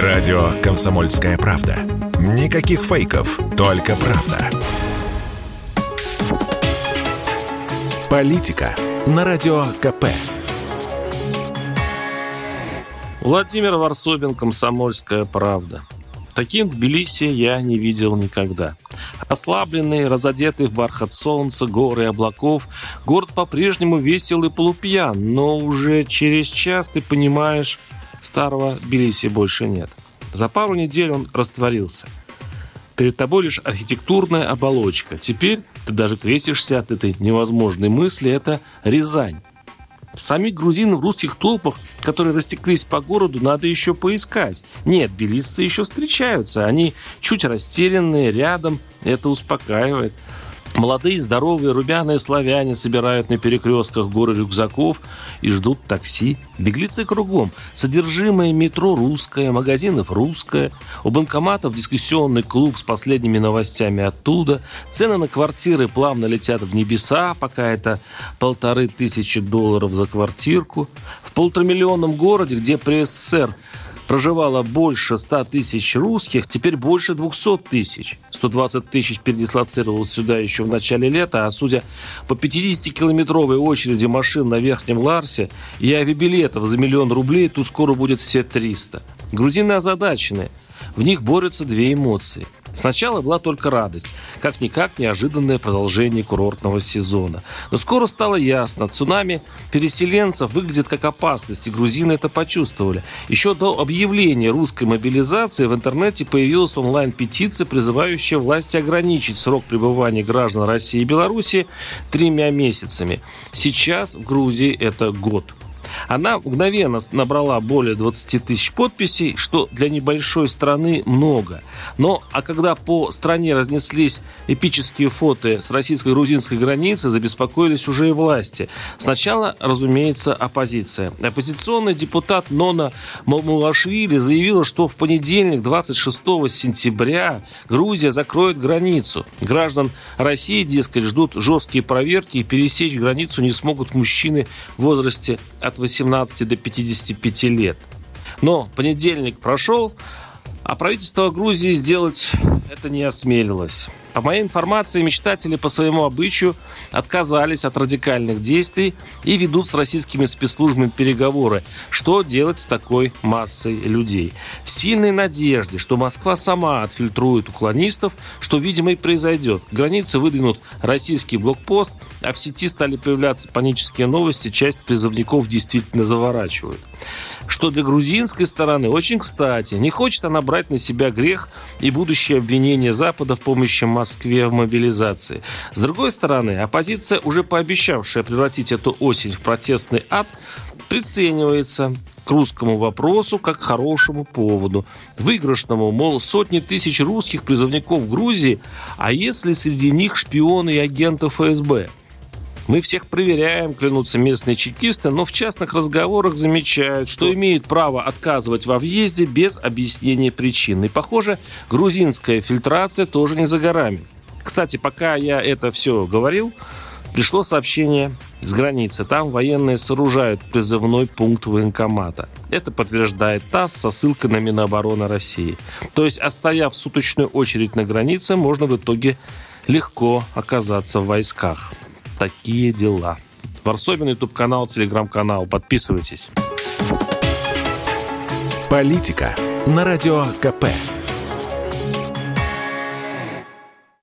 Радио «Комсомольская правда». Никаких фейков, только правда. Политика на Радио КП. Владимир Варсобин, «Комсомольская правда». Таким Тбилиси я не видел никогда. Ослабленный, разодетый в бархат солнца, горы и облаков, город по-прежнему весел и полупьян, но уже через час ты понимаешь, старого Тбилиси больше нет. За пару недель он растворился. Перед тобой лишь архитектурная оболочка. Теперь ты даже крестишься от этой невозможной мысли. Это Рязань. Самих грузин в русских толпах, которые растеклись по городу, надо еще поискать. Нет, белисцы еще встречаются. Они чуть растерянные, рядом. Это успокаивает. Молодые, здоровые, румяные славяне собирают на перекрестках горы рюкзаков и ждут такси. Беглецы кругом. Содержимое метро русское, магазинов русское. У банкоматов дискуссионный клуб с последними новостями оттуда. Цены на квартиры плавно летят в небеса, пока это полторы тысячи долларов за квартирку. В полуторамиллионном городе, где при СССР проживало больше 100 тысяч русских, теперь больше 200 тысяч. 120 тысяч передислоцировалось сюда еще в начале лета, а судя по 50-километровой очереди машин на Верхнем Ларсе и авиабилетов за миллион рублей, тут скоро будет все 300. Грузины озадачены. В них борются две эмоции – Сначала была только радость, как-никак неожиданное продолжение курортного сезона. Но скоро стало ясно, цунами переселенцев выглядит как опасность, и грузины это почувствовали. Еще до объявления русской мобилизации в интернете появилась онлайн-петиция, призывающая власти ограничить срок пребывания граждан России и Беларуси тремя месяцами. Сейчас в Грузии это год. Она мгновенно набрала более 20 тысяч подписей, что для небольшой страны много. Но, а когда по стране разнеслись эпические фото с российско-грузинской границы, забеспокоились уже и власти. Сначала, разумеется, оппозиция. Оппозиционный депутат Нона Мамулашвили заявила, что в понедельник, 26 сентября, Грузия закроет границу. Граждан России, дескать, ждут жесткие проверки и пересечь границу не смогут мужчины в возрасте от 18 до 55 лет. Но понедельник прошел, а правительство Грузии сделать это не осмелилось. По моей информации, мечтатели по своему обычаю отказались от радикальных действий и ведут с российскими спецслужбами переговоры, что делать с такой массой людей. В сильной надежде, что Москва сама отфильтрует уклонистов, что, видимо, и произойдет. Границы выдвинут российский блокпост, а в сети стали появляться панические новости, часть призывников действительно заворачивают что для грузинской стороны очень кстати. Не хочет она брать на себя грех и будущее обвинение Запада в помощи Москве в мобилизации. С другой стороны, оппозиция, уже пообещавшая превратить эту осень в протестный ад, приценивается к русскому вопросу как к хорошему поводу. Выигрышному, мол, сотни тысяч русских призывников в Грузии, а если среди них шпионы и агенты ФСБ – мы всех проверяем, клянутся местные чекисты, но в частных разговорах замечают, что имеют право отказывать во въезде без объяснения причин. И, похоже, грузинская фильтрация тоже не за горами. Кстати, пока я это все говорил, пришло сообщение с границы. Там военные сооружают призывной пункт военкомата. Это подтверждает ТАСС со ссылкой на Минобороны России. То есть, отстояв суточную очередь на границе, можно в итоге легко оказаться в войсках такие дела. Варсобин, YouTube-канал, Телеграм-канал. Подписывайтесь. Политика на Радио КП.